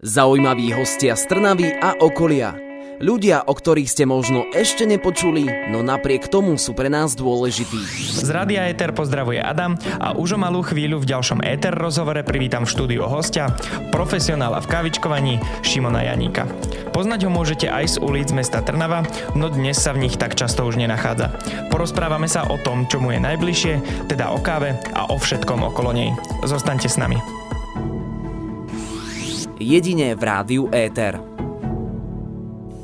Zaujímaví hostia z Trnavy a okolia. Ľudia, o ktorých ste možno ešte nepočuli, no napriek tomu sú pre nás dôležití. Z Radia Eter pozdravuje Adam a už o malú chvíľu v ďalšom Eter rozhovore privítam v štúdiu hostia, profesionála v kavičkovaní Šimona Janíka. Poznať ho môžete aj z ulic mesta Trnava, no dnes sa v nich tak často už nenachádza. Porozprávame sa o tom, čo mu je najbližšie, teda o káve a o všetkom okolo nej. Zostaňte s nami jedine v rádiu Éter.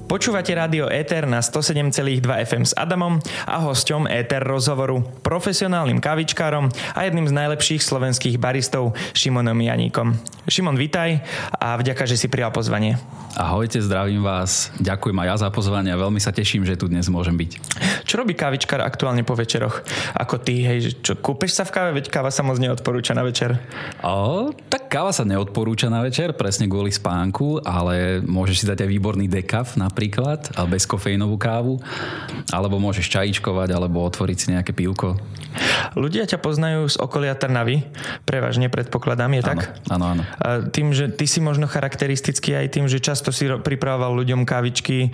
Počúvate rádio Éter na 107,2 FM s Adamom a hosťom Éter rozhovoru, profesionálnym kavičkárom a jedným z najlepších slovenských baristov Šimonom Janíkom. Šimon, vitaj a vďaka, že si prijal pozvanie. Ahojte, zdravím vás. Ďakujem aj ja za pozvanie a veľmi sa teším, že tu dnes môžem byť. Čo robí kávičkár aktuálne po večeroch? Ako ty, hej, čo, kúpeš sa v káve, veď káva sa moc neodporúča na večer. O, tak káva sa neodporúča na večer, presne kvôli spánku, ale môžeš si dať aj výborný dekav napríklad, a bez kofeínovú kávu, alebo môžeš čajíčkovať, alebo otvoriť si nejaké pivko. Ľudia ťa poznajú z okolia Trnavy, prevažne predpokladám, je áno, tak? Áno, áno. Tým, že ty si možno charakteristický aj tým, že často si pripravoval ľuďom kávičky e,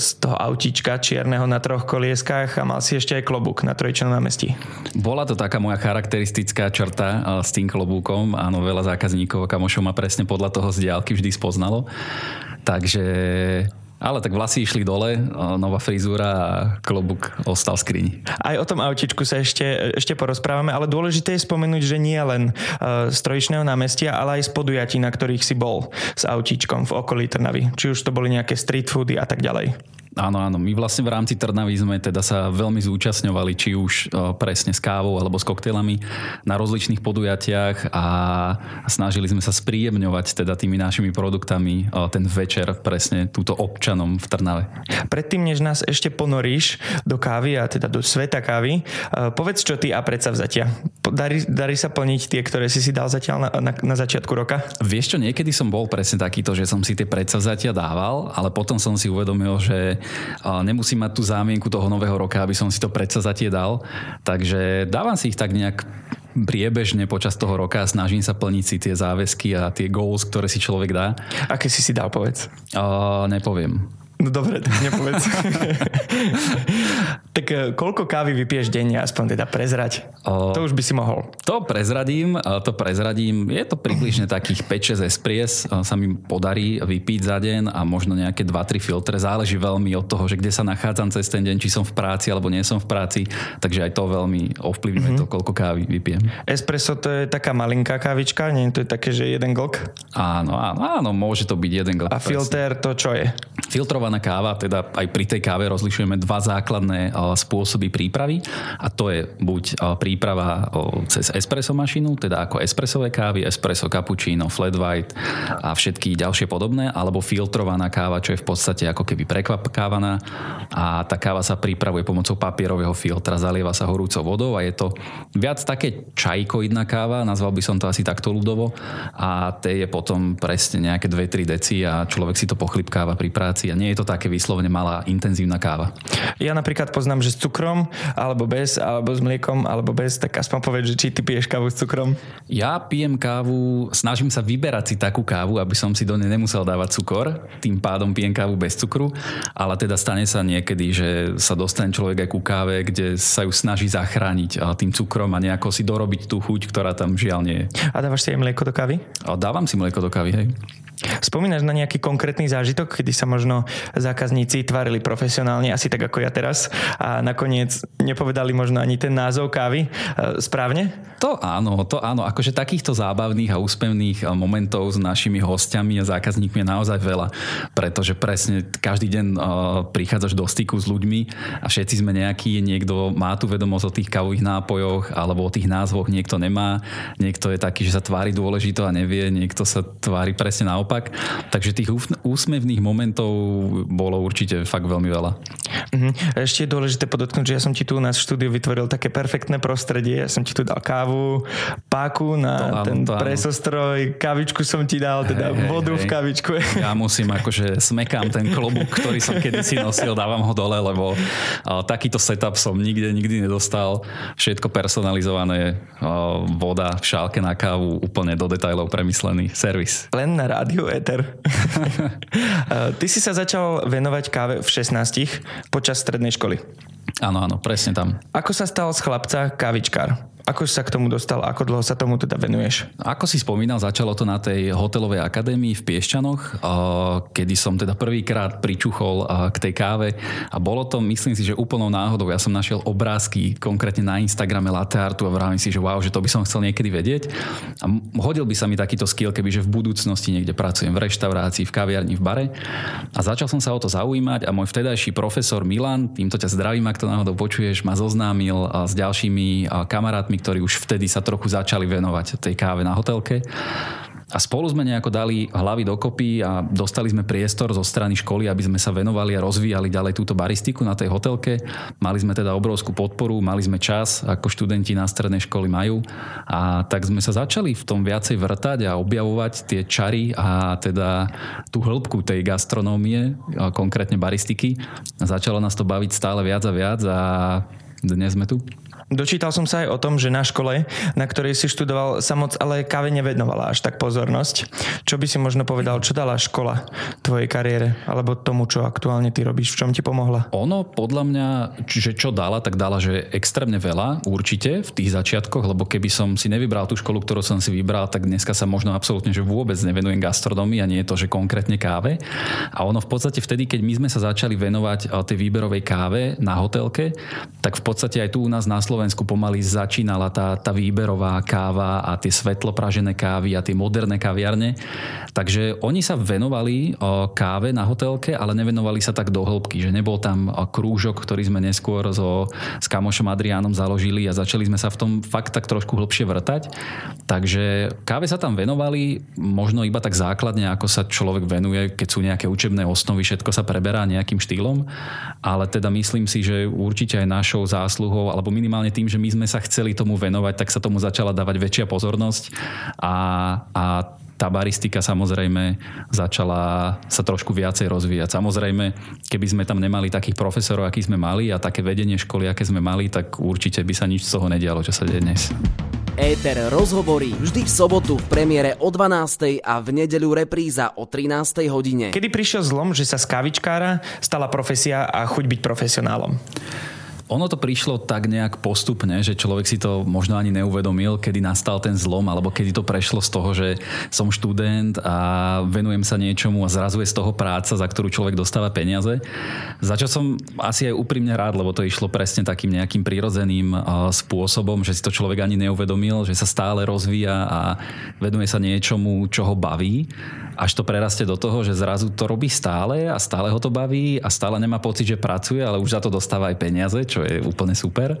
z toho autíčka čierneho na troch kolieskách a mal si ešte aj klobúk na trojčnom námestí. Bola to taká moja charakteristická črta e, s tým klobúkom. Áno, veľa zákazníkov a kamošov ma presne podľa toho z diálky vždy spoznalo. Takže ale tak vlasy išli dole, nová frizúra a klobúk ostal v skrini. Aj o tom autičku sa ešte, ešte porozprávame, ale dôležité je spomenúť, že nie len uh, z trojičného námestia, ale aj z podujatí, na ktorých si bol s autíčkom v okolí Trnavy. Či už to boli nejaké street foody a tak ďalej. Áno, áno. My vlastne v rámci Trnavy sme teda sa veľmi zúčastňovali, či už presne s kávou alebo s koktélami na rozličných podujatiach a snažili sme sa spríjemňovať teda tými našimi produktami ten večer presne túto občanom v Trnave. Predtým, než nás ešte ponoríš do kávy a teda do sveta kávy, povedz čo ty a predsa vzatia. Darí, darí sa plniť tie, ktoré si si dal zatiaľ na, na, na začiatku roka? Vieš čo, niekedy som bol presne takýto, že som si tie predsavzatia dával, ale potom som si uvedomil, že nemusím mať tú zámienku toho nového roka, aby som si to predsa zatiedal. Takže dávam si ich tak nejak priebežne počas toho roka a snažím sa plniť si tie záväzky a tie goals, ktoré si človek dá. Aké si si dal, povedz? Uh, nepoviem. No dobre, tak nepovedz. tak e, koľko kávy vypiješ denne, aspoň teda prezrať? O, to už by si mohol. To prezradím, to prezradím. Je to približne takých 5-6 espries sa mi podarí vypiť za deň a možno nejaké 2-3 filtre. Záleží veľmi od toho, že kde sa nachádzam cez ten deň, či som v práci alebo nie som v práci. Takže aj to veľmi ovplyvňuje mm-hmm. to, koľko kávy vypijem. Espresso to je taká malinká kávička, nie to je také, že jeden glk? Áno, áno, áno, môže to byť jeden glk. A filter to čo je? Filtrovaná káva, teda aj pri tej káve rozlišujeme dva základné spôsoby prípravy. A to je buď príprava cez espresso mašinu, teda ako espressové kávy, espresso cappuccino, flat white a všetky ďalšie podobné, alebo filtrovaná káva, čo je v podstate ako keby prekvapkávaná. A tá káva sa pripravuje pomocou papierového filtra, zalieva sa horúcou vodou a je to viac také čajkoidná káva, nazval by som to asi takto ľudovo. A tej je potom presne nejaké 2-3 deci a človek si to pochlipkáva pri práci a nie je to také vyslovene malá intenzívna káva. Ja napríklad poznám, že s cukrom, alebo bez, alebo s mliekom, alebo bez, tak aspoň povedz, že či ty piješ kávu s cukrom. Ja pijem kávu, snažím sa vyberať si takú kávu, aby som si do nej nemusel dávať cukor, tým pádom pijem kávu bez cukru, ale teda stane sa niekedy, že sa dostane človek aj ku káve, kde sa ju snaží zachrániť tým cukrom a nejako si dorobiť tú chuť, ktorá tam žiaľ nie je. A dávaš si aj mlieko do kávy? A dávam si mlieko do kávy, hej. Spomínaš na nejaký konkrétny zážitok, kedy sa možno zákazníci tvarili profesionálne, asi tak ako ja teraz, a nakoniec nepovedali možno ani ten názov kávy e, správne? To áno, to áno. Akože takýchto zábavných a úspevných e, momentov s našimi hostiami a zákazníkmi je naozaj veľa, pretože presne každý deň e, prichádzaš do styku s ľuďmi a všetci sme nejaký, niekto má tu vedomosť o tých kávových nápojoch alebo o tých názvoch, niekto nemá, niekto je taký, že sa tvári dôležito a nevie, niekto sa tvári presne naopak naopak. Takže tých úsmevných momentov bolo určite fakt veľmi veľa. Mhm. Ešte je dôležité podotknúť, že ja som ti tu na štúdiu vytvoril také perfektné prostredie. Ja som ti tu dal kávu, páku na to, áno, ten to, presostroj, kavičku som ti dal, teda hey, vodu hey, v kavičku. Ja musím akože smekám ten klobúk, ktorý som kedysi nosil, dávam ho dole, lebo uh, takýto setup som nikde, nikdy nedostal. Všetko personalizované, uh, voda v šálke na kávu, úplne do detajlov premyslený servis. Len na rádiu rádiu Eter. Ty si sa začal venovať káve v 16 počas strednej školy. Áno, áno, presne tam. Ako sa stal z chlapca kávičkár? Ako sa k tomu dostal? Ako dlho sa tomu teda venuješ? Ako si spomínal, začalo to na tej hotelovej akadémii v Piešťanoch, kedy som teda prvýkrát pričuchol k tej káve a bolo to, myslím si, že úplnou náhodou. Ja som našiel obrázky konkrétne na Instagrame latte artu a vravím si, že wow, že to by som chcel niekedy vedieť. A hodil by sa mi takýto skill, keby že v budúcnosti niekde pracujem v reštaurácii, v kaviarni, v bare. A začal som sa o to zaujímať a môj vtedajší profesor Milan, týmto ťa zdravím, ak to náhodou počuješ, ma zoznámil s ďalšími kamarátmi chalani, ktorí už vtedy sa trochu začali venovať tej káve na hotelke. A spolu sme nejako dali hlavy dokopy a dostali sme priestor zo strany školy, aby sme sa venovali a rozvíjali ďalej túto baristiku na tej hotelke. Mali sme teda obrovskú podporu, mali sme čas, ako študenti na strednej školy majú. A tak sme sa začali v tom viacej vrtať a objavovať tie čary a teda tú hĺbku tej gastronómie, konkrétne baristiky. Začalo nás to baviť stále viac a viac a dnes sme tu. Dočítal som sa aj o tom, že na škole, na ktorej si študoval, sa moc ale káve nevenovala až tak pozornosť. Čo by si možno povedal, čo dala škola tvojej kariére, alebo tomu, čo aktuálne ty robíš, v čom ti pomohla? Ono podľa mňa, čiže čo dala, tak dala, že extrémne veľa, určite v tých začiatkoch, lebo keby som si nevybral tú školu, ktorú som si vybral, tak dneska sa možno absolútne, že vôbec nevenujem gastronomii a nie je to, že konkrétne káve. A ono v podstate vtedy, keď my sme sa začali venovať tej výberovej káve na hotelke, tak v podstate aj tu u nás na Slovensku Slovensku pomaly začínala tá, tá výberová káva a tie svetlopražené kávy a tie moderné kaviarne. Takže oni sa venovali káve na hotelke, ale nevenovali sa tak do hĺbky, že nebol tam krúžok, ktorý sme neskôr so, s kamošom Adriánom založili a začali sme sa v tom fakt tak trošku hlbšie vrtať. Takže káve sa tam venovali možno iba tak základne, ako sa človek venuje, keď sú nejaké učebné osnovy, všetko sa preberá nejakým štýlom, ale teda myslím si, že určite aj našou zásluhou, alebo minimálne minimálne tým, že my sme sa chceli tomu venovať, tak sa tomu začala dávať väčšia pozornosť a, a tá baristika samozrejme začala sa trošku viacej rozvíjať. Samozrejme, keby sme tam nemali takých profesorov, akí sme mali a také vedenie školy, aké sme mali, tak určite by sa nič z toho nedialo, čo sa deje dnes. Éter rozhovorí vždy v sobotu v premiére o 12. a v nedeľu repríza o 13. hodine. Kedy prišiel zlom, že sa z kavičkára stala profesia a chuť byť profesionálom? Ono to prišlo tak nejak postupne, že človek si to možno ani neuvedomil, kedy nastal ten zlom, alebo kedy to prešlo z toho, že som študent a venujem sa niečomu a zrazu je z toho práca, za ktorú človek dostáva peniaze. Za čo som asi aj úprimne rád, lebo to išlo presne takým nejakým prirodzeným spôsobom, že si to človek ani neuvedomil, že sa stále rozvíja a venuje sa niečomu, čo ho baví až to prerastie do toho, že zrazu to robí stále a stále ho to baví a stále nemá pocit, že pracuje, ale už za to dostáva aj peniaze, čo je úplne super.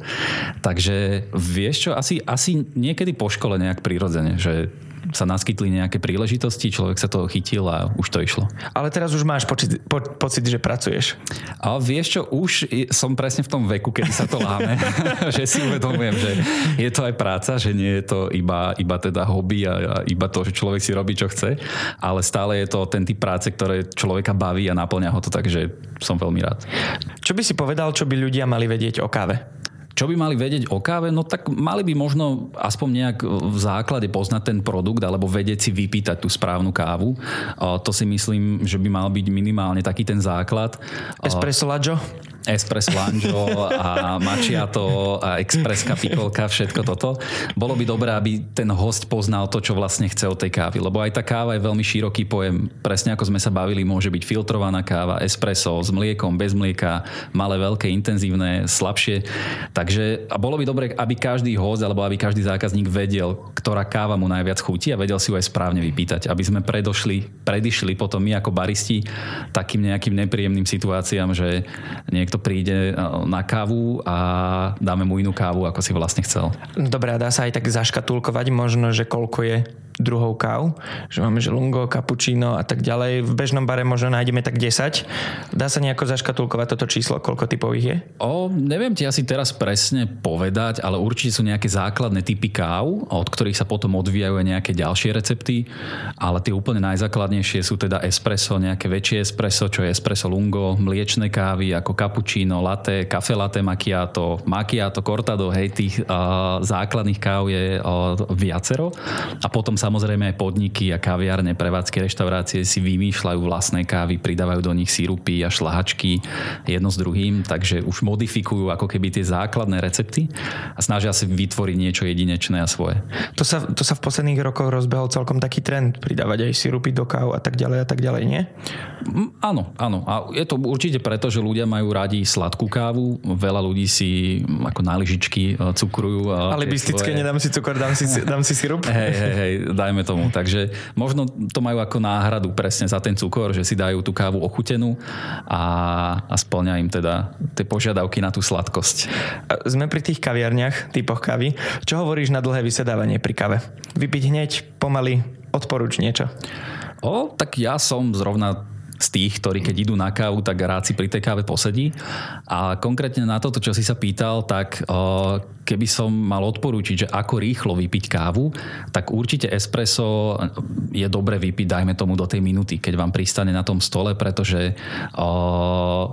Takže vieš čo, asi, asi niekedy po škole nejak prirodzene, že sa naskytli nejaké príležitosti, človek sa toho chytil a už to išlo. Ale teraz už máš pocit, po, pocit že pracuješ. A vieš čo, už som presne v tom veku, kedy sa to láme, že si uvedomujem, že je to aj práca, že nie je to iba, iba teda hobby a, a iba to, že človek si robí, čo chce, ale stále je to ten typ práce, ktoré človeka baví a naplňa ho to, takže som veľmi rád. Čo by si povedal, čo by ľudia mali vedieť o káve? Čo by mali vedieť o káve? No tak mali by možno aspoň nejak v základe poznať ten produkt alebo vedieť si vypýtať tú správnu kávu. To si myslím, že by mal byť minimálne taký ten základ. Espresso Laggio? Espresso lanžo a mačiato a expreska pikolka, všetko toto. Bolo by dobré, aby ten host poznal to, čo vlastne chce od tej kávy, lebo aj tá káva je veľmi široký pojem. Presne ako sme sa bavili, môže byť filtrovaná káva, espresso s mliekom, bez mlieka, malé, veľké, intenzívne, slabšie. Takže a bolo by dobre, aby každý host alebo aby každý zákazník vedel, ktorá káva mu najviac chutí a vedel si ju aj správne vypýtať, aby sme predošli, predišli potom my ako baristi takým nejakým nepríjemným situáciám, že niekto niekto príde e, na kávu a dáme mu inú kávu, ako si vlastne chcel. Dobre, dá sa aj tak zaškatulkovať možno, že koľko je druhou káv, že máme že lungo, cappuccino a tak ďalej. V bežnom bare možno nájdeme tak 10. Dá sa nejako zaškatulkovať toto číslo, koľko typových je? O, neviem ti asi teraz presne povedať, ale určite sú nejaké základné typy káv, od ktorých sa potom odvíjajú aj nejaké ďalšie recepty, ale tie úplne najzákladnejšie sú teda espresso, nejaké väčšie espresso, čo je espresso lungo, mliečne kávy ako cappuccino, latte, kafe latte macchiato, macchiato, cortado, hej, tých uh, základných káv je uh, viacero. A potom sa samozrejme aj podniky a kaviárne, prevádzky, reštaurácie si vymýšľajú vlastné kávy, pridávajú do nich sirupy a šlahačky jedno s druhým, takže už modifikujú ako keby tie základné recepty a snažia si vytvoriť niečo jedinečné a svoje. To sa, to sa v posledných rokoch rozbehol celkom taký trend, pridávať aj sirupy do káv a tak ďalej a tak ďalej, nie? Mm, áno, áno. A je to určite preto, že ľudia majú radi sladkú kávu. Veľa ľudí si mm, ako na lyžičky e, cukrujú. Alibistické, svoje... nedám si cukor, dám si, dám si sirup. Hej, hej, hej, dajme tomu. Takže možno to majú ako náhradu presne za ten cukor, že si dajú tú kávu ochutenú a, a splňa im teda tie požiadavky na tú sladkosť. Sme pri tých kaviarniach, typoch kávy. Čo hovoríš na dlhé vysedávanie pri kave? Vypiť hneď, pomaly, odporúč niečo. O, tak ja som zrovna z tých, ktorí keď idú na kávu, tak rád si pri tej káve posedí. A konkrétne na toto, čo si sa pýtal, tak keby som mal odporúčiť, že ako rýchlo vypiť kávu, tak určite espresso je dobre vypiť, dajme tomu do tej minúty, keď vám pristane na tom stole, pretože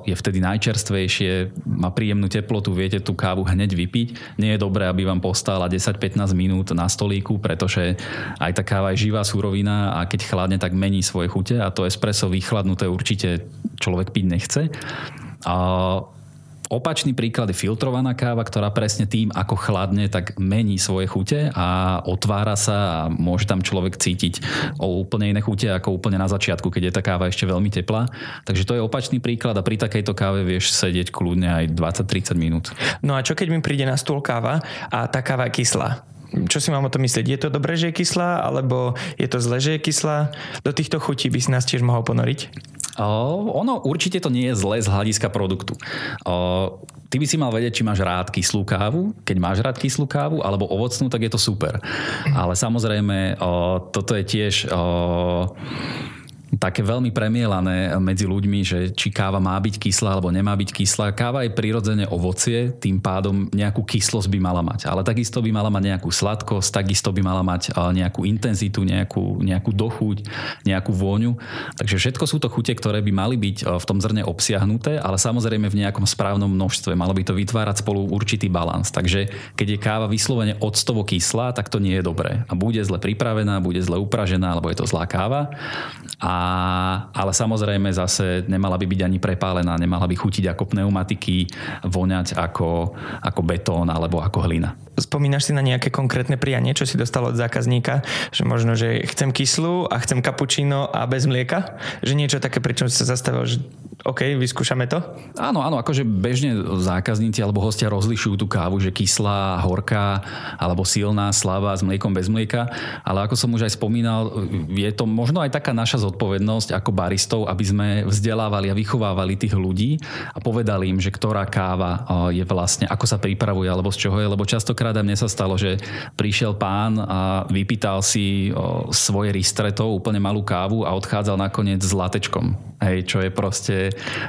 je vtedy najčerstvejšie, má príjemnú teplotu, viete tú kávu hneď vypiť. Nie je dobré, aby vám postála 10-15 minút na stolíku, pretože aj tá káva je živá surovina a keď chladne, tak mení svoje chute a to espresso vychladnuté určite človek piť nechce. A Opačný príklad je filtrovaná káva, ktorá presne tým, ako chladne, tak mení svoje chute a otvára sa a môže tam človek cítiť o úplne iné chute ako úplne na začiatku, keď je tá káva ešte veľmi teplá. Takže to je opačný príklad a pri takejto káve vieš sedieť kľudne aj 20-30 minút. No a čo keď mi príde na stôl káva a tá káva je kyslá? Čo si mám o tom myslieť? Je to dobré, že je kyslá, alebo je to zle, že je kyslá? Do týchto chutí by si nás tiež mohol ponoriť? ono určite to nie je zlé z hľadiska produktu. ty by si mal vedieť, či máš rád kyslú kávu. Keď máš rád kyslú kávu alebo ovocnú, tak je to super. Ale samozrejme, toto je tiež také veľmi premielané medzi ľuďmi, že či káva má byť kyslá alebo nemá byť kyslá. Káva je prirodzene ovocie, tým pádom nejakú kyslosť by mala mať. Ale takisto by mala mať nejakú sladkosť, takisto by mala mať nejakú intenzitu, nejakú, nejakú dochuť, nejakú vôňu. Takže všetko sú to chute, ktoré by mali byť v tom zrne obsiahnuté, ale samozrejme v nejakom správnom množstve. Malo by to vytvárať spolu určitý balans. Takže keď je káva vyslovene octovo kyslá, tak to nie je dobré. A bude zle pripravená, bude zle upražená, alebo je to zlá káva. A ale samozrejme zase nemala by byť ani prepálená, nemala by chutiť ako pneumatiky, voňať ako, ako betón alebo ako hlina. Spomínaš si na nejaké konkrétne prianie, čo si dostal od zákazníka? Že možno, že chcem kyslú a chcem kapučino a bez mlieka? Že niečo také, pričom sa zastavil, že OK, vyskúšame to? Áno, áno, akože bežne zákazníci alebo hostia rozlišujú tú kávu, že kyslá, horká alebo silná, slabá s mliekom, bez mlieka. Ale ako som už aj spomínal, je to možno aj taká naša zodpovednosť ako baristov, aby sme vzdelávali a vychovávali tých ľudí a povedali im, že ktorá káva je vlastne, ako sa pripravuje alebo z čoho je, lebo častokrát aj mne sa stalo, že prišiel pán a vypýtal si svoje ristreto, úplne malú kávu a odchádzal nakoniec s latečkom. Hej, čo je proste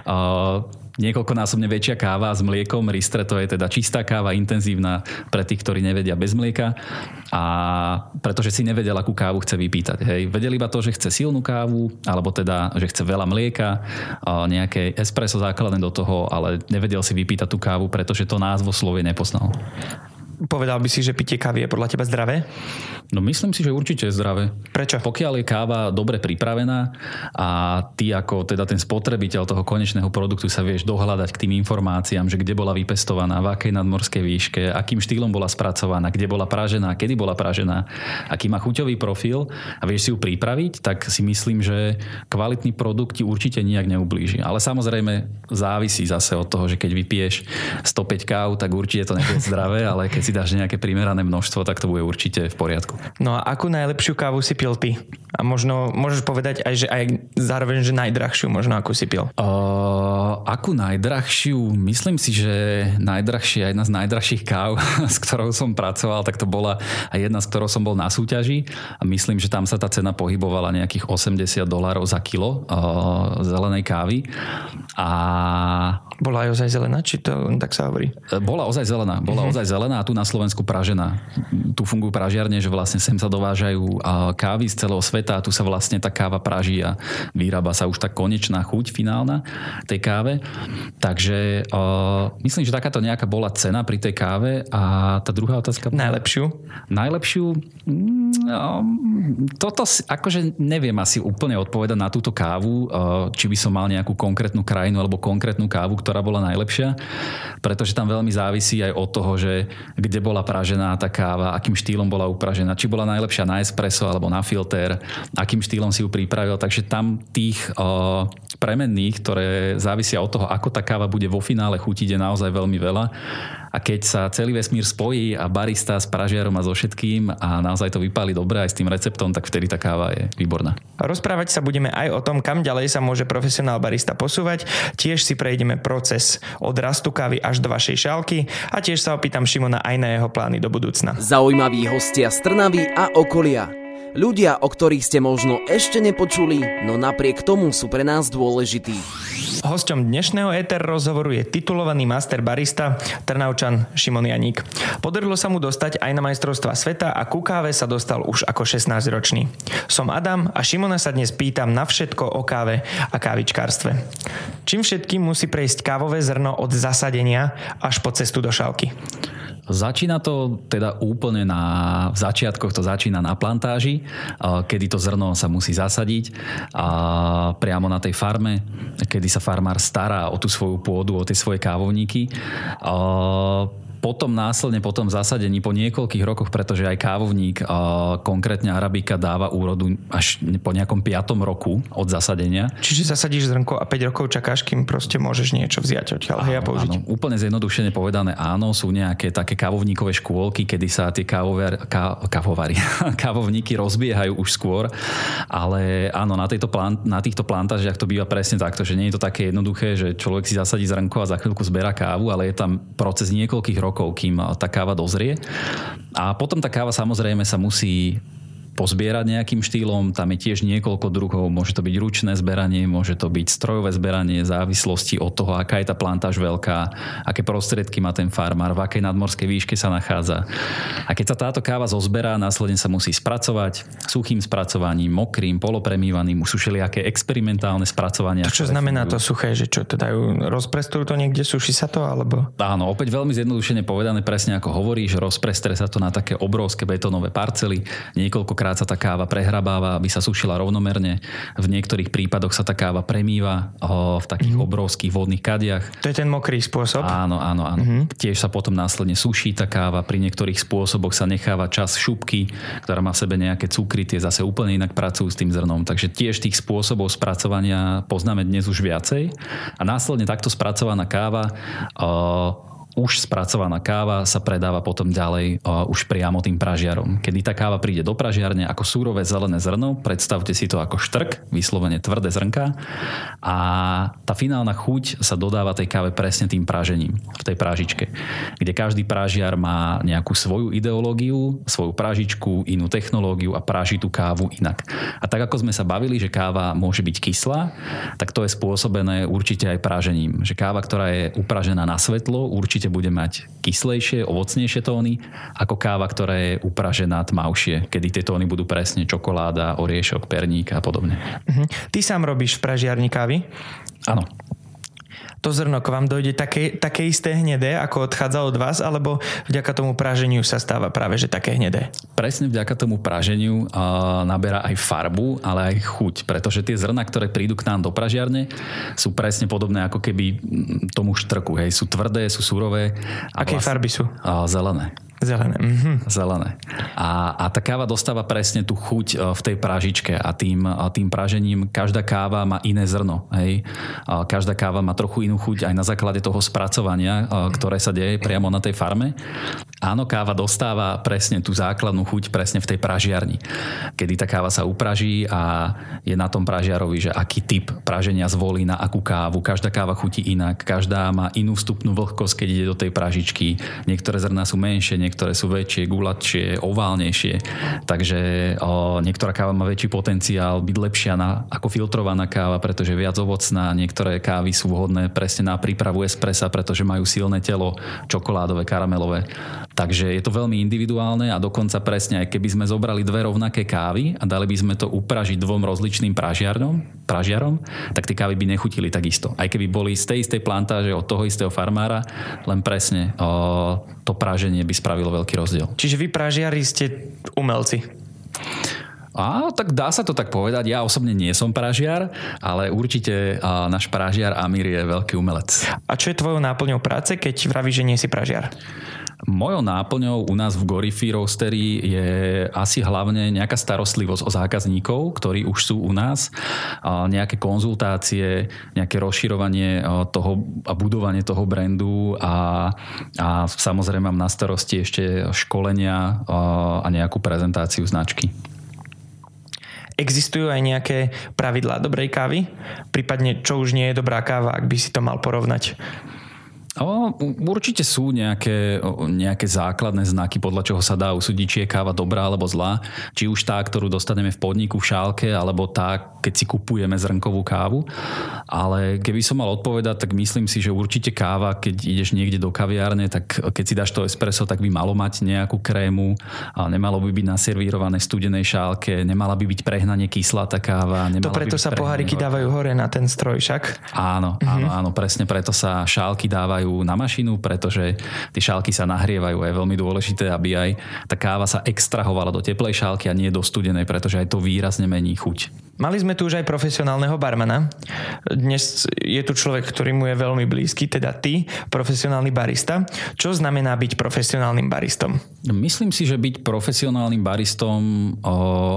uh, niekoľkonásobne väčšia káva s mliekom. Ristre to je teda čistá káva, intenzívna pre tých, ktorí nevedia bez mlieka. A pretože si nevedel, akú kávu chce vypýtať. Hej. Vedel iba to, že chce silnú kávu, alebo teda, že chce veľa mlieka, nejaké espresso základné do toho, ale nevedel si vypýtať tú kávu, pretože to názvo slovie nepoznal. Povedal by si, že pitie kávy je podľa teba zdravé? No myslím si, že určite je zdravé. Prečo? Pokiaľ je káva dobre pripravená a ty ako teda ten spotrebiteľ toho konečného produktu sa vieš dohľadať k tým informáciám, že kde bola vypestovaná, v akej nadmorskej výške, akým štýlom bola spracovaná, kde bola pražená, kedy bola pražená, aký má chuťový profil a vieš si ju pripraviť, tak si myslím, že kvalitný produkt ti určite nijak neublíži. Ale samozrejme závisí zase od toho, že keď vypiješ 105 káv, tak určite to nebude zdravé, ale keď si dáš nejaké primerané množstvo, tak to bude určite v poriadku. No a akú najlepšiu kávu si pil ty? A možno môžeš povedať aj, že aj zároveň, že najdrahšiu možno akú si pil? Uh, akú najdrahšiu? Myslím si, že najdrahšia, jedna z najdrahších káv, s ktorou som pracoval, tak to bola aj jedna, s ktorou som bol na súťaži. A myslím, že tam sa tá cena pohybovala nejakých 80 dolárov za kilo uh, zelenej kávy. A Bola aj ozaj zelená, či to len tak sa hovorí? E, bola ozaj zelená. Bola uh-huh. ozaj zelená a tu na Slovensku pražená. Tu fungujú pražiarne, že vlastne sem sa dovážajú kávy z celého sveta a tu sa vlastne tá káva praží a vyrába sa už tá konečná chuť finálna tej káve. Takže uh, myslím, že takáto nejaká bola cena pri tej káve a tá druhá otázka... Najlepšiu? Najlepšiu? No, toto akože neviem asi úplne odpovedať na túto kávu, uh, či by som mal nejakú konkrétnu krajinu alebo konkrétnu kávu, ktorá bola najlepšia, pretože tam veľmi závisí aj od toho, že kde bola pražená tá káva, akým štýlom bola upražená, či bola najlepšia na espresso alebo na filter, akým štýlom si ju pripravil, takže tam tých uh, premenných, ktoré závisia od toho, ako tá káva bude vo finále chutiť, je naozaj veľmi veľa a keď sa celý vesmír spojí a barista s pražiarom a so všetkým a naozaj to vypáli dobre aj s tým receptom, tak vtedy tá káva je výborná. Rozprávať sa budeme aj o tom, kam ďalej sa môže profesionál barista posúvať. Tiež si prejdeme proces od rastu kávy až do vašej šálky a tiež sa opýtam Šimona aj na jeho plány do budúcna. Zaujímaví hostia z Trnavy a okolia. Ľudia, o ktorých ste možno ešte nepočuli, no napriek tomu sú pre nás dôležití. Hosťom dnešného ETR rozhovoru je titulovaný master barista Trnaučan Šimon Janík. Podarilo sa mu dostať aj na majstrovstva sveta a ku káve sa dostal už ako 16-ročný. Som Adam a Šimona sa dnes pýtam na všetko o káve a kávičkárstve. Čím všetkým musí prejsť kávové zrno od zasadenia až po cestu do šálky? Začína to teda úplne na, v začiatkoch to začína na plantáži, kedy to zrno sa musí zasadiť a priamo na tej farme, kedy sa farmár stará o tú svoju pôdu, o tie svoje kávovníky potom následne po tom zasadení po niekoľkých rokoch, pretože aj kávovník, konkrétne arabika dáva úrodu až po nejakom piatom roku od zasadenia. Čiže zasadíš zrnko a 5 rokov čakáš, kým proste môžeš niečo vziať odtiaľ a použiť. Áno, úplne zjednodušene povedané áno, sú nejaké také kávovníkové škôlky, kedy sa tie kávovar, ká, kávovari, kávovníky rozbiehajú už skôr, ale áno, na, tejto plant, na týchto plantážiach to býva presne takto, že nie je to také jednoduché, že človek si zasadí zrnko a za chvíľku zberá kávu, ale je tam proces niekoľkých rokov rokov, kým tá káva dozrie. A potom tá káva samozrejme sa musí pozbierať nejakým štýlom. Tam je tiež niekoľko druhov. Môže to byť ručné zberanie, môže to byť strojové zberanie, v závislosti od toho, aká je tá plantáž veľká, aké prostriedky má ten farmár, v akej nadmorskej výške sa nachádza. A keď sa táto káva zozberá, následne sa musí spracovať suchým spracovaním, mokrým, polopremývaným. Už sú všelijaké experimentálne spracovania. To čo znamená to suché, že čo teda rozprestujú to niekde, suší sa to alebo? Áno, opäť veľmi zjednodušene povedané, presne ako hovoríš, rozprestre sa to na také obrovské betónové parcely, niekoľko Častokrát sa tá káva prehrabáva, aby sa sušila rovnomerne. V niektorých prípadoch sa tá káva premýva v takých mm-hmm. obrovských vodných kadiach. To je ten mokrý spôsob? Áno, áno, áno. Mm-hmm. Tiež sa potom následne suší tá káva. Pri niektorých spôsoboch sa necháva čas šupky, ktorá má v sebe nejaké cukry, tie zase úplne inak pracujú s tým zrnom. Takže tiež tých spôsobov spracovania poznáme dnes už viacej. A následne takto spracovaná káva už spracovaná káva sa predáva potom ďalej uh, už priamo tým pražiarom. Kedy tá káva príde do pražiarne ako súrové zelené zrno, predstavte si to ako štrk, vyslovene tvrdé zrnka a tá finálna chuť sa dodáva tej káve presne tým pražením v tej prážičke, kde každý pražiar má nejakú svoju ideológiu, svoju prážičku, inú technológiu a práži tú kávu inak. A tak ako sme sa bavili, že káva môže byť kyslá, tak to je spôsobené určite aj prážením. Že káva, ktorá je upražená na svetlo, určite určite bude mať kyslejšie, ovocnejšie tóny, ako káva, ktorá je upražená tmavšie, kedy tie tóny budú presne čokoláda, oriešok, perník a podobne. Uh-huh. Ty sám robíš v pražiarni kávy? Áno to zrno k vám dojde také, také isté hnedé, ako odchádza od vás, alebo vďaka tomu praženiu sa stáva práve že také hnedé? Presne vďaka tomu praženiu uh, naberá aj farbu, ale aj chuť, pretože tie zrna, ktoré prídu k nám do pražiarne, sú presne podobné ako keby tomu štrku. Hej. Sú tvrdé, sú surové. Aké vlastne, farby sú? Uh, zelené. Zelené. Mm-hmm. Zelené. A, a tá káva dostáva presne tú chuť e, v tej pražičke a tým, a tým pražením každá káva má iné zrno. Hej. Každá káva má trochu inú chuť aj na základe toho spracovania, e, ktoré sa deje priamo na tej farme. Áno, káva dostáva presne tú základnú chuť presne v tej pražiarni. Kedy tá káva sa upraží a je na tom pražiarovi, že aký typ praženia zvolí na akú kávu. Každá káva chutí inak, každá má inú vstupnú vlhkosť, keď ide do tej pražičky. Niektoré zrná sú menšie, niektoré sú väčšie, gulatšie, oválnejšie. Takže o, niektorá káva má väčší potenciál byť lepšia na, ako filtrovaná káva, pretože viac ovocná. Niektoré kávy sú vhodné presne na prípravu espressa, pretože majú silné telo, čokoládové, karamelové. Takže je to veľmi individuálne a dokonca presne, aj keby sme zobrali dve rovnaké kávy a dali by sme to upražiť dvom rozličným pražiarom, pražiarom tak tie kávy by nechutili takisto. Aj keby boli z tej istej plantáže od toho istého farmára, len presne o, to praženie by spravilo veľký rozdiel. Čiže vy pražiari ste umelci? A tak dá sa to tak povedať. Ja osobne nie som pražiar, ale určite a, náš pražiar Amir je veľký umelec. A čo je tvojou náplňou práce, keď vravíš, že nie si pražiar? Mojou náplňou u nás v Gorifi Roastery je asi hlavne nejaká starostlivosť o zákazníkov, ktorí už sú u nás, nejaké konzultácie, nejaké rozširovanie toho a budovanie toho brandu a, a samozrejme mám na starosti ešte školenia a nejakú prezentáciu značky. Existujú aj nejaké pravidlá dobrej kávy? Prípadne, čo už nie je dobrá káva, ak by si to mal porovnať? O, určite sú nejaké, nejaké základné znaky, podľa čoho sa dá usúdiť, či je káva dobrá alebo zlá. Či už tá, ktorú dostaneme v podniku v šálke, alebo tá, keď si kupujeme zrnkovú kávu. Ale keby som mal odpovedať, tak myslím si, že určite káva, keď ideš niekde do kaviárne, tak keď si dáš to espresso, tak by malo mať nejakú krému, a nemalo by byť naservírované studenej šálke, nemala by byť prehnane kyslá tá káva. To preto sa poháriky dávajú hore na ten stroj však? Áno, áno, mhm. áno, presne preto sa šálky dávajú dávajú na mašinu, pretože tie šálky sa nahrievajú a je veľmi dôležité, aby aj tá káva sa extrahovala do teplej šálky a nie do studenej, pretože aj to výrazne mení chuť. Mali sme tu už aj profesionálneho barmana. Dnes je tu človek, ktorý mu je veľmi blízky, teda ty, profesionálny barista. Čo znamená byť profesionálnym baristom? Myslím si, že byť profesionálnym baristom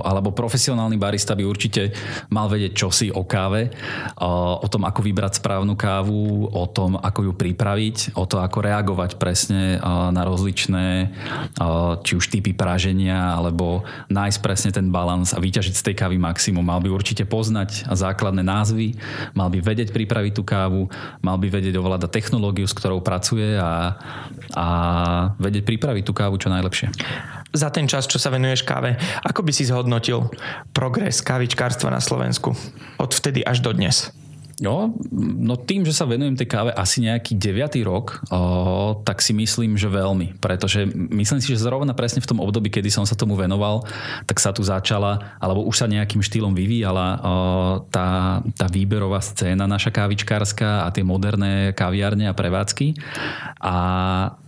alebo profesionálny barista by určite mal vedieť čosi o káve, o tom, ako vybrať správnu kávu, o tom, ako ju pripraviť, o to, ako reagovať presne na rozličné či už typy praženia, alebo nájsť presne ten balans a vyťažiť z tej kávy maximum. Mal by určite poznať základné názvy, mal by vedieť pripraviť tú kávu, mal by vedieť ovládať technológiu, s ktorou pracuje a, a vedieť pripraviť tú kávu čo najlepšie. Za ten čas, čo sa venuješ káve, ako by si zhodnotil progres kávičkárstva na Slovensku od vtedy až do dnes? No, no tým, že sa venujem tej káve asi nejaký 9. rok, o, tak si myslím, že veľmi. Pretože myslím si, že zrovna presne v tom období, kedy som sa tomu venoval, tak sa tu začala, alebo už sa nejakým štýlom vyvíjala o, tá, tá výberová scéna naša kávičkárska a tie moderné kaviárne a prevádzky. A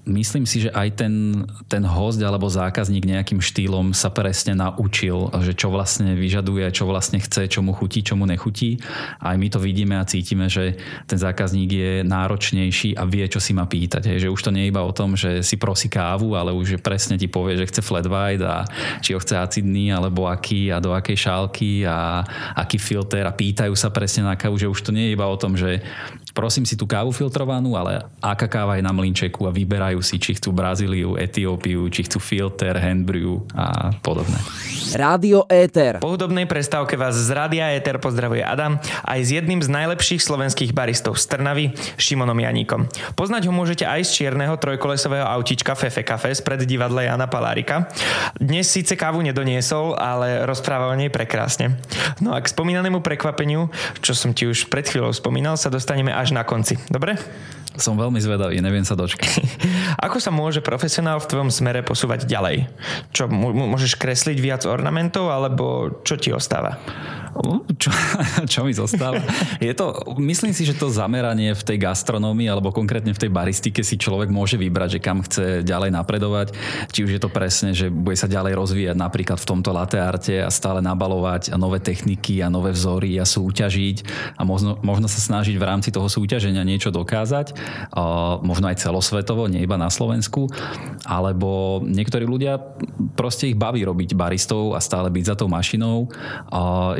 myslím si, že aj ten, ten host alebo zákazník nejakým štýlom sa presne naučil, že čo vlastne vyžaduje, čo vlastne chce, čo mu chutí, čo mu nechutí. Aj my to vidíme a cítime, že ten zákazník je náročnejší a vie, čo si má pýtať. Hej. Že už to nie je iba o tom, že si prosí kávu, ale už presne ti povie, že chce flat white a či ho chce acidný alebo aký a do akej šálky a aký filter a pýtajú sa presne na kávu, že už to nie je iba o tom, že prosím si tú kávu filtrovanú, ale aká káva je na mlinčeku a vyberajú si, či chcú Brazíliu, Etiópiu, či chcú filter, handbrew a podobné. Rádio Éter. Po hudobnej prestávke vás z Rádia Éter pozdravuje Adam aj s jedným z najlepších slovenských baristov z Trnavy, Šimonom Janíkom. Poznať ho môžete aj z čierneho trojkolesového autička Fefe Cafe spred divadla Jana Palárika. Dnes síce kávu nedoniesol, ale rozpráva o nej prekrásne. No a k spomínanému prekvapeniu, čo som ti už pred chvíľou spomínal, sa dostaneme až na konci. Dobre? Som veľmi zvedavý, neviem sa dočkať. Ako sa môže profesionál v tvojom smere posúvať ďalej? Čo, môžeš kresliť viac ornamentov, alebo čo ti ostáva? Čo, čo mi zostáva? Je to, myslím si, že to zameranie v tej gastronómii alebo konkrétne v tej baristike si človek môže vybrať, že kam chce ďalej napredovať. Či už je to presne, že bude sa ďalej rozvíjať napríklad v tomto latte arte a stále nabalovať a nové techniky a nové vzory a súťažiť a možno, možno sa snažiť v rámci toho súťaženia niečo dokázať. možno aj celosvetovo, nie iba na Slovensku, alebo niektorí ľudia proste ich baví robiť baristov a stále byť za tou mašinou.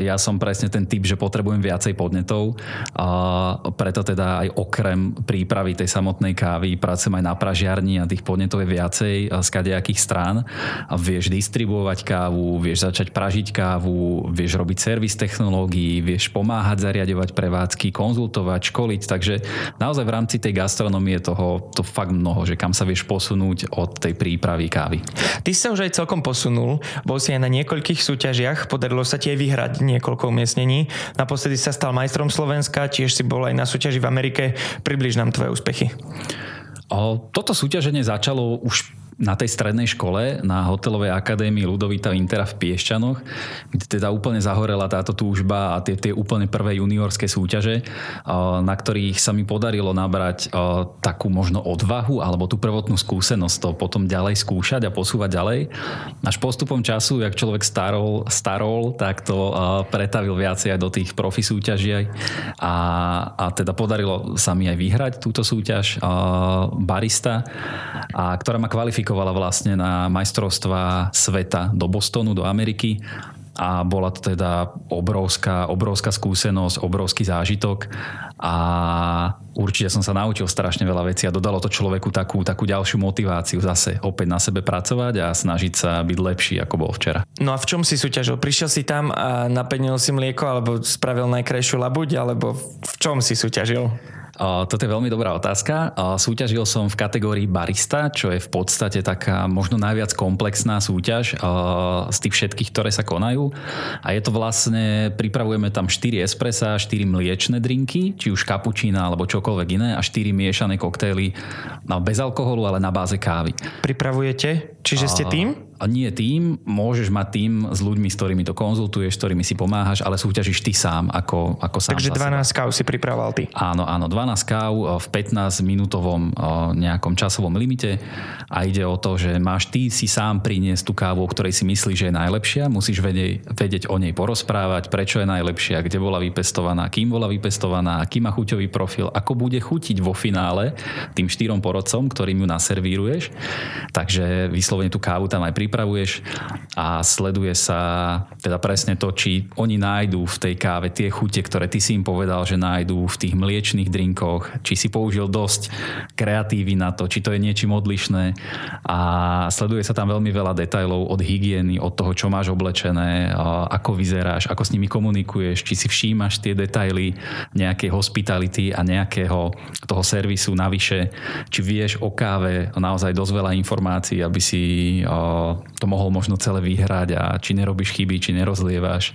Ja som presne ten typ, že potrebujem viacej podnetov, preto teda aj okrem prípravy tej samotnej kávy pracujem aj na pražiarni a tých podnetov je viacej z kadejakých strán. Vieš distribuovať kávu, vieš začať pražiť kávu, vieš robiť servis technológií, vieš pomáhať zariadovať prevádzky, konzultovať, školiť, takže naozaj v rámci tej gastronomie toho to fakt mnoho, že kam sa vieš posunúť od tej prípravy kávy. Ty sa už aj celkom posunul, bol si aj na niekoľkých súťažiach, podarilo sa ti vyhrať niekoľko umiestnení. Naposledy sa stal majstrom Slovenska, tiež si bol aj na súťaži v Amerike. Približ nám tvoje úspechy. Toto súťaženie začalo už na tej strednej škole na hotelovej akadémii Ludovita Intera v Piešťanoch, kde teda úplne zahorela táto túžba a tie, tie úplne prvé juniorské súťaže, na ktorých sa mi podarilo nabrať takú možno odvahu alebo tú prvotnú skúsenosť to potom ďalej skúšať a posúvať ďalej. Až postupom času, jak človek starol, starol tak to pretavil viacej aj do tých profi súťaží a, a teda podarilo sa mi aj vyhrať túto súťaž barista, a ktorá ma kvalifikovala kvalifikovala vlastne na majstrovstva sveta do Bostonu, do Ameriky a bola to teda obrovská, obrovská skúsenosť, obrovský zážitok a určite som sa naučil strašne veľa vecí a dodalo to človeku takú, takú ďalšiu motiváciu zase opäť na sebe pracovať a snažiť sa byť lepší, ako bol včera. No a v čom si súťažil? Prišiel si tam a napenil si mlieko alebo spravil najkrajšiu labuť alebo v čom si súťažil? Toto je veľmi dobrá otázka. Súťažil som v kategórii barista, čo je v podstate taká možno najviac komplexná súťaž z tých všetkých, ktoré sa konajú. A je to vlastne, pripravujeme tam 4 espressa, 4 mliečne drinky, či už kapučína alebo čokoľvek iné a 4 miešané koktejly bez alkoholu, ale na báze kávy. Pripravujete? Čiže ste tým? a nie tým, môžeš mať tým s ľuďmi, s ktorými to konzultuješ, s ktorými si pomáhaš, ale súťažíš ty sám, ako, ako sám Takže 12 káv si pripravoval ty. Áno, áno, 12 káv v 15 minútovom nejakom časovom limite a ide o to, že máš ty si sám priniesť tú kávu, o ktorej si myslíš, že je najlepšia, musíš vedieť, vedieť o nej porozprávať, prečo je najlepšia, kde bola vypestovaná, kým bola vypestovaná, aký má chuťový profil, ako bude chutiť vo finále tým štyrom porodcom, ktorým ju naservíruješ. Takže vyslovene tú kávu tam aj pri pripravuješ a sleduje sa teda presne to, či oni nájdú v tej káve tie chute, ktoré ty si im povedal, že nájdú v tých mliečných drinkoch, či si použil dosť kreatívy na to, či to je niečím odlišné. A sleduje sa tam veľmi veľa detajlov od hygieny, od toho, čo máš oblečené, ako vyzeráš, ako s nimi komunikuješ, či si všímaš tie detaily nejakej hospitality a nejakého toho servisu navyše, či vieš o káve naozaj dosť veľa informácií, aby si to mohol možno celé vyhrať a či nerobíš chyby, či nerozlievaš.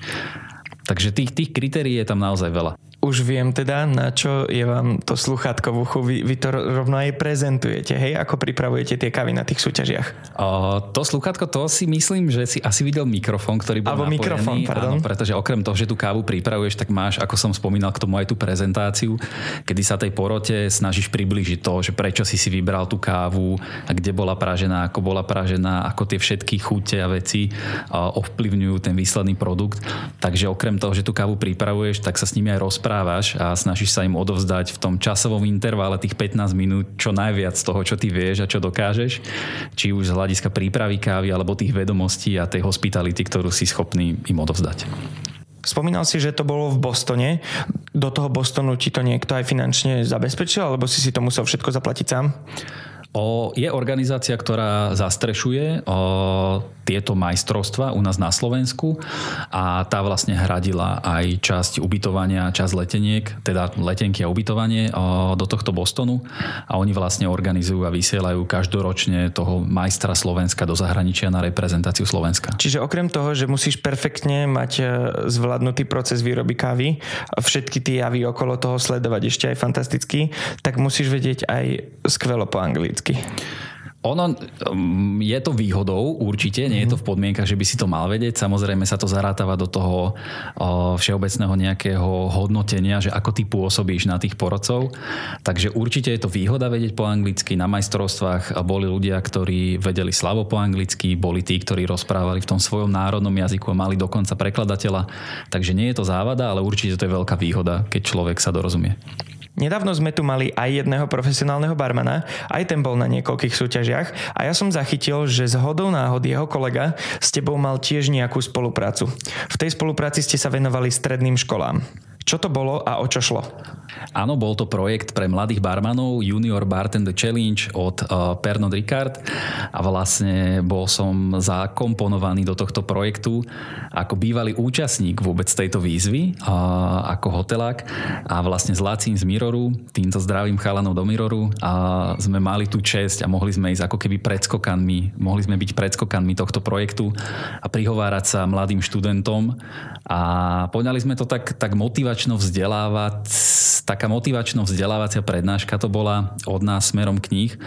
Takže tých, tých kritérií je tam naozaj veľa už viem teda, na čo je vám to sluchátko v uchu. Vy, vy to rovno aj prezentujete, hej? Ako pripravujete tie kavy na tých súťažiach? O, to sluchátko, to si myslím, že si asi videl mikrofón, ktorý bol Alebo napojený. mikrofón, pardon. Áno, pretože okrem toho, že tú kávu pripravuješ, tak máš, ako som spomínal, k tomu aj tú prezentáciu, kedy sa tej porote snažíš približiť to, že prečo si si vybral tú kávu a kde bola pražená, ako bola pražená, ako tie všetky chute a veci ovplyvňujú ten výsledný produkt. Takže okrem toho, že tú kávu pripravuješ, tak sa s nimi aj rozprávaš rozprávaš a snažíš sa im odovzdať v tom časovom intervale tých 15 minút čo najviac z toho, čo ty vieš a čo dokážeš, či už z hľadiska prípravy kávy alebo tých vedomostí a tej hospitality, ktorú si schopný im odovzdať. Spomínal si, že to bolo v Bostone. Do toho Bostonu ti to niekto aj finančne zabezpečil, alebo si si to musel všetko zaplatiť sám? O, je organizácia, ktorá zastrešuje o, tieto majstrovstva u nás na Slovensku a tá vlastne hradila aj časť ubytovania, časť leteniek, teda letenky a ubytovanie o, do tohto Bostonu a oni vlastne organizujú a vysielajú každoročne toho majstra Slovenska do zahraničia na reprezentáciu Slovenska. Čiže okrem toho, že musíš perfektne mať e, zvládnutý proces výroby kávy, všetky tie javy okolo toho sledovať ešte aj fantasticky, tak musíš vedieť aj skvelo po anglicky anglicky? Ono um, je to výhodou určite, nie je to v podmienkach, že by si to mal vedieť. Samozrejme sa to zarátava do toho všeobecného nejakého hodnotenia, že ako ty pôsobíš na tých porodcov. Takže určite je to výhoda vedieť po anglicky. Na majstrovstvách boli ľudia, ktorí vedeli slavo po anglicky, boli tí, ktorí rozprávali v tom svojom národnom jazyku a mali dokonca prekladateľa. Takže nie je to závada, ale určite to je veľká výhoda, keď človek sa dorozumie. Nedávno sme tu mali aj jedného profesionálneho barmana, aj ten bol na niekoľkých súťažiach a ja som zachytil, že z hodou náhod jeho kolega s tebou mal tiež nejakú spoluprácu. V tej spolupráci ste sa venovali stredným školám. Čo to bolo a o čo šlo? Áno, bol to projekt pre mladých barmanov Junior Bartender Challenge od uh, Pernod Ricard. A vlastne bol som zakomponovaný do tohto projektu ako bývalý účastník vôbec tejto výzvy uh, ako hotelák. A vlastne s Lacím z Miroru, týmto zdravým chalanov do Miroru a sme mali tú česť a mohli sme ísť ako keby predskokanmi, mohli sme byť predskokanmi tohto projektu a prihovárať sa mladým študentom. A poňali sme to tak, tak motivačne motivačno vzdelávať, taká motivačno vzdelávacia prednáška to bola od nás smerom kníh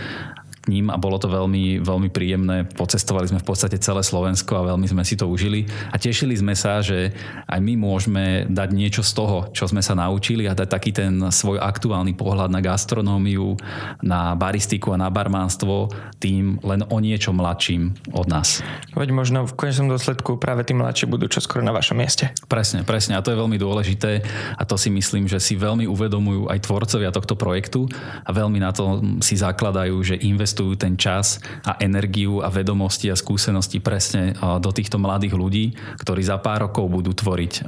ním a bolo to veľmi, veľmi príjemné. Pocestovali sme v podstate celé Slovensko a veľmi sme si to užili a tešili sme sa, že aj my môžeme dať niečo z toho, čo sme sa naučili a dať taký ten svoj aktuálny pohľad na gastronómiu, na baristiku a na barmánstvo tým len o niečo mladším od nás. Veď možno v konečnom dôsledku práve tí mladší budú čoskoro na vašom mieste. Presne, presne a to je veľmi dôležité a to si myslím, že si veľmi uvedomujú aj tvorcovia tohto projektu a veľmi na to si zakladajú, že investujú investujú ten čas a energiu a vedomosti a skúsenosti presne do týchto mladých ľudí, ktorí za pár rokov budú tvoriť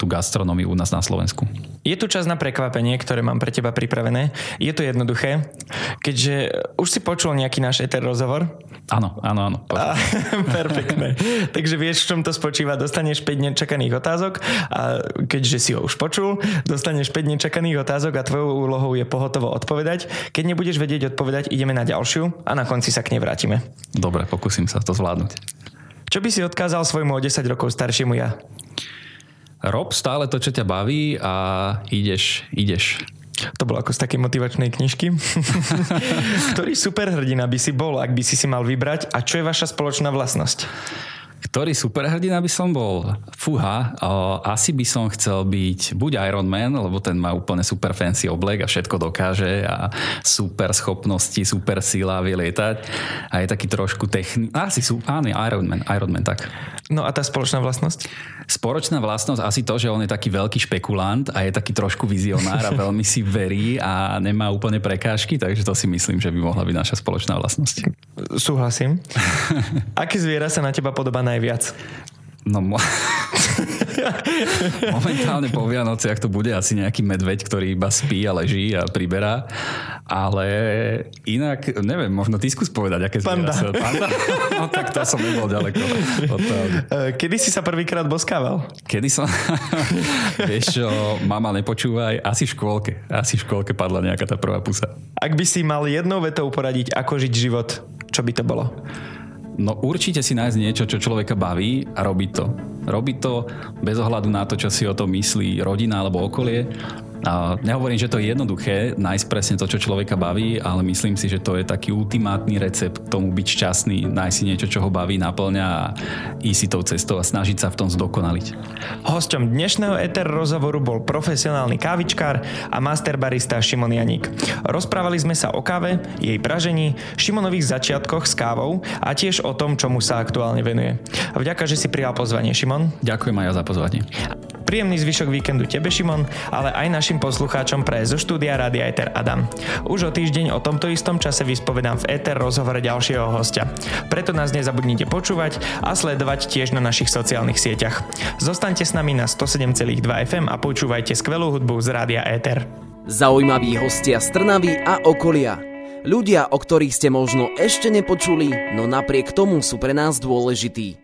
tú gastronómiu u nás na Slovensku. Je tu čas na prekvapenie, ktoré mám pre teba pripravené. Je to jednoduché, keďže už si počul nejaký náš eter rozhovor. Áno, áno, áno. perfektné. Takže vieš, v čom to spočíva. Dostaneš 5 nečakaných otázok a keďže si ho už počul, dostaneš 5 nečakaných otázok a tvojou úlohou je pohotovo odpovedať. Keď nebudeš vedieť odpovedať, ideme na ďalšiu ďalšiu a na konci sa k nej vrátime. Dobre, pokúsim sa to zvládnuť. Čo by si odkázal svojmu o 10 rokov staršiemu ja? Rob stále to, čo ťa baví a ideš, ideš. To bolo ako z takej motivačnej knižky. Ktorý superhrdina by si bol, ak by si si mal vybrať a čo je vaša spoločná vlastnosť? Ktorý superhrdina by som bol? Fúha, asi by som chcel byť buď Iron Man, lebo ten má úplne super fancy oblek a všetko dokáže a super schopnosti, super sila, vie lietať a je taký trošku technický. Asi sú, áno, Iron Man, Iron Man, tak. No a tá spoločná vlastnosť? Spoločná vlastnosť asi to, že on je taký veľký špekulant a je taký trošku vizionár a veľmi si verí a nemá úplne prekážky, takže to si myslím, že by mohla byť naša spoločná vlastnosť. Súhlasím. Aké zviera sa na teba podobá najviac? No mo- momentálne po Vianociach to bude asi nejaký medveď, ktorý iba spí a leží a priberá. Ale inak, neviem, možno ty skús povedať, aké Panda. zviera Panda? No tak to som nebol ďaleko. Eh, kedy si sa prvýkrát boskával? Kedy som... Vieš čo, mama nepočúvaj, asi v škôlke. Asi v škôlke padla nejaká tá prvá pusa. Ak by si mal jednou vetou poradiť, ako žiť život, čo by to bolo? No určite si nájsť niečo, čo človeka baví a robiť to. Robiť to bez ohľadu na to, čo si o tom myslí rodina alebo okolie a nehovorím, že to je jednoduché nájsť presne to, čo človeka baví, ale myslím si, že to je taký ultimátny recept k tomu byť šťastný, nájsť si niečo, čo ho baví, naplňa a ísť si tou cestou a snažiť sa v tom zdokonaliť. Hosťom dnešného Eter rozhovoru bol profesionálny kávičkár a master barista Šimon Janík. Rozprávali sme sa o káve, jej pražení, Šimonových začiatkoch s kávou a tiež o tom, čomu sa aktuálne venuje. Vďaka, že si prijal pozvanie, Šimon. Ďakujem aj ja za pozvanie. Príjemný zvyšok víkendu tebe, Šimon, ale aj našim poslucháčom pre zo štúdia Radia Eter Adam. Už o týždeň o tomto istom čase vyspovedám v Eter rozhovore ďalšieho hostia. Preto nás nezabudnite počúvať a sledovať tiež na našich sociálnych sieťach. Zostaňte s nami na 107,2 FM a počúvajte skvelú hudbu z Rádia Eter. Zaujímaví hostia z Trnavy a okolia. Ľudia, o ktorých ste možno ešte nepočuli, no napriek tomu sú pre nás dôležití.